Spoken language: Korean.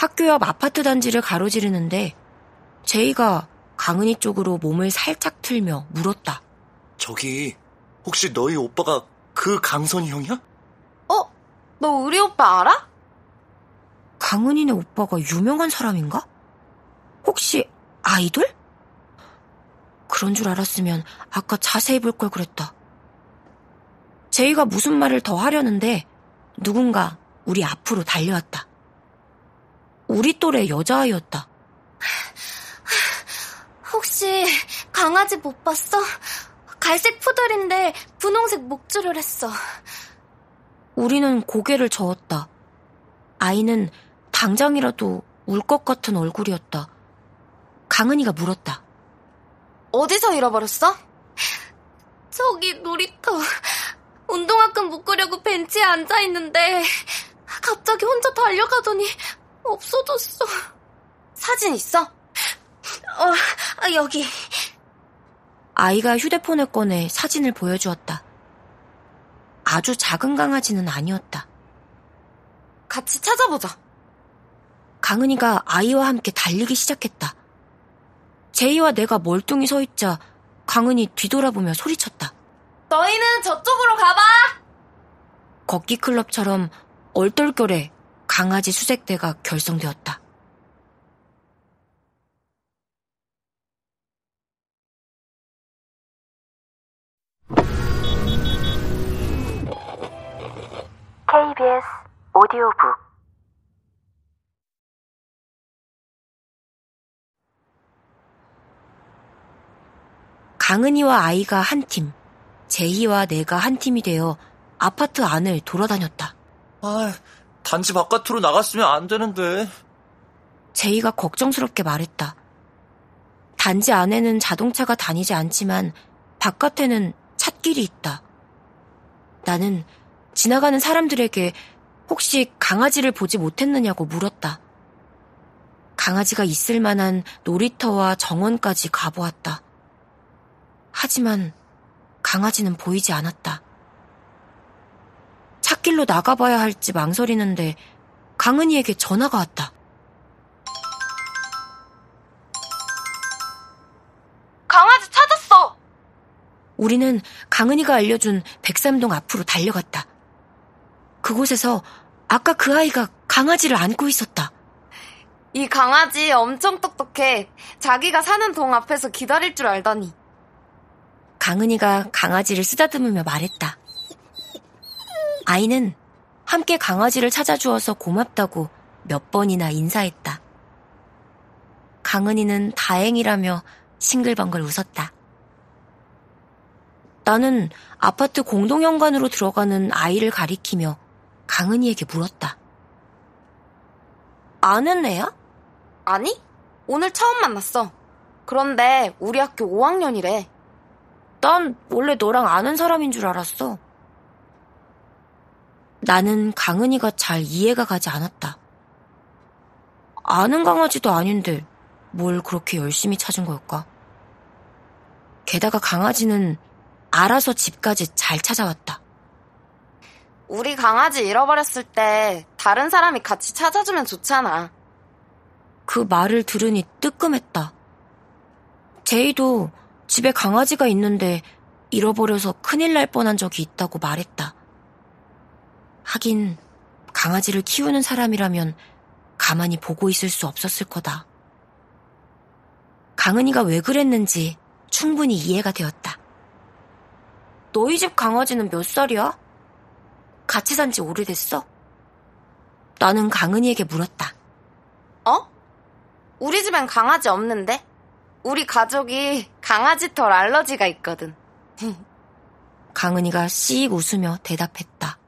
학교 옆 아파트 단지를 가로지르는데 제이가 강은희 쪽으로 몸을 살짝 틀며 물었다. 저기 혹시 너희 오빠가 그 강선이 형이야? 어? 너 우리 오빠 알아? 강은희네 오빠가 유명한 사람인가? 혹시 아이돌? 그런 줄 알았으면 아까 자세히 볼 걸 그랬다. 제이가 무슨 말을 더 하려는데 누군가 우리 앞으로 달려왔다. 우리 또래 여자아이였다. 혹시 강아지 못 봤어? 갈색 푸들인데 분홍색 목줄을 했어. 우리는 고개를 저었다. 아이는 당장이라도 울 것 같은 얼굴이었다. 강은이가 물었다. 어디서 잃어버렸어? 저기 놀이터. 운동화끈 묶으려고 벤치에 앉아있는데 갑자기 혼자 달려가더니 없어졌어. 사진 있어? 어, 여기. 아이가 휴대폰을 꺼내 사진을 보여주었다. 아주 작은 강아지는 아니었다. 같이 찾아보자. 강은이가 아이와 함께 달리기 시작했다. 제이와 내가 멀뚱히 서 있자 강은이 뒤돌아보며 소리쳤다. 너희는 저쪽으로 가봐! 걷기 클럽처럼 얼떨결에 강아지 수색대가 결성되었다. KBS 오디오북 강은이와 아이가 한 팀, 제희와 내가 한 팀이 되어 아파트 안을 돌아다녔다. 아, 단지 바깥으로 나갔으면 안 되는데. 제이가 걱정스럽게 말했다. 단지 안에는 자동차가 다니지 않지만 바깥에는 찻길이 있다. 나는 지나가는 사람들에게 혹시 강아지를 보지 못했느냐고 물었다. 강아지가 있을 만한 놀이터와 정원까지 가보았다. 하지만 강아지는 보이지 않았다. 찻길로 나가봐야 할지 망설이는데 강은이에게 전화가 왔다. 강아지 찾았어! 우리는 강은이가 알려준 백삼동 앞으로 달려갔다. 그곳에서 아까 그 아이가 강아지를 안고 있었다. 이 강아지 엄청 똑똑해. 자기가 사는 동 앞에서 기다릴 줄 알다니. 강은이가 강아지를 쓰다듬으며 말했다. 아이는 함께 강아지를 찾아주어서 고맙다고 몇 번이나 인사했다. 강은이는 다행이라며 싱글벙글 웃었다. 나는 아파트 공동현관으로 들어가는 아이를 가리키며 강은이에게 물었다. 아는 애야? 아니? 오늘 처음 만났어. 그런데 우리 학교 5학년이래. 난 원래 너랑 아는 사람인 줄 알았어. 나는 강은이가 잘 이해가 가지 않았다. 아는 강아지도 아닌데 뭘 그렇게 열심히 찾은 걸까? 게다가 강아지는 알아서 집까지 잘 찾아왔다. 우리 강아지 잃어버렸을 때 다른 사람이 같이 찾아주면 좋잖아. 그 말을 들으니 뜨끔했다. 제이도 집에 강아지가 있는데 잃어버려서 큰일 날 뻔한 적이 있다고 말했다. 하긴 강아지를 키우는 사람이라면 가만히 보고 있을 수 없었을 거다. 강은이가 왜 그랬는지 충분히 이해가 되었다. 너희 집 강아지는 몇 살이야? 같이 산 지 오래됐어? 나는 강은이에게 물었다. 어? 우리 집엔 강아지 없는데? 우리 가족이 강아지 털 알러지가 있거든. 강은이가 씩 웃으며 대답했다.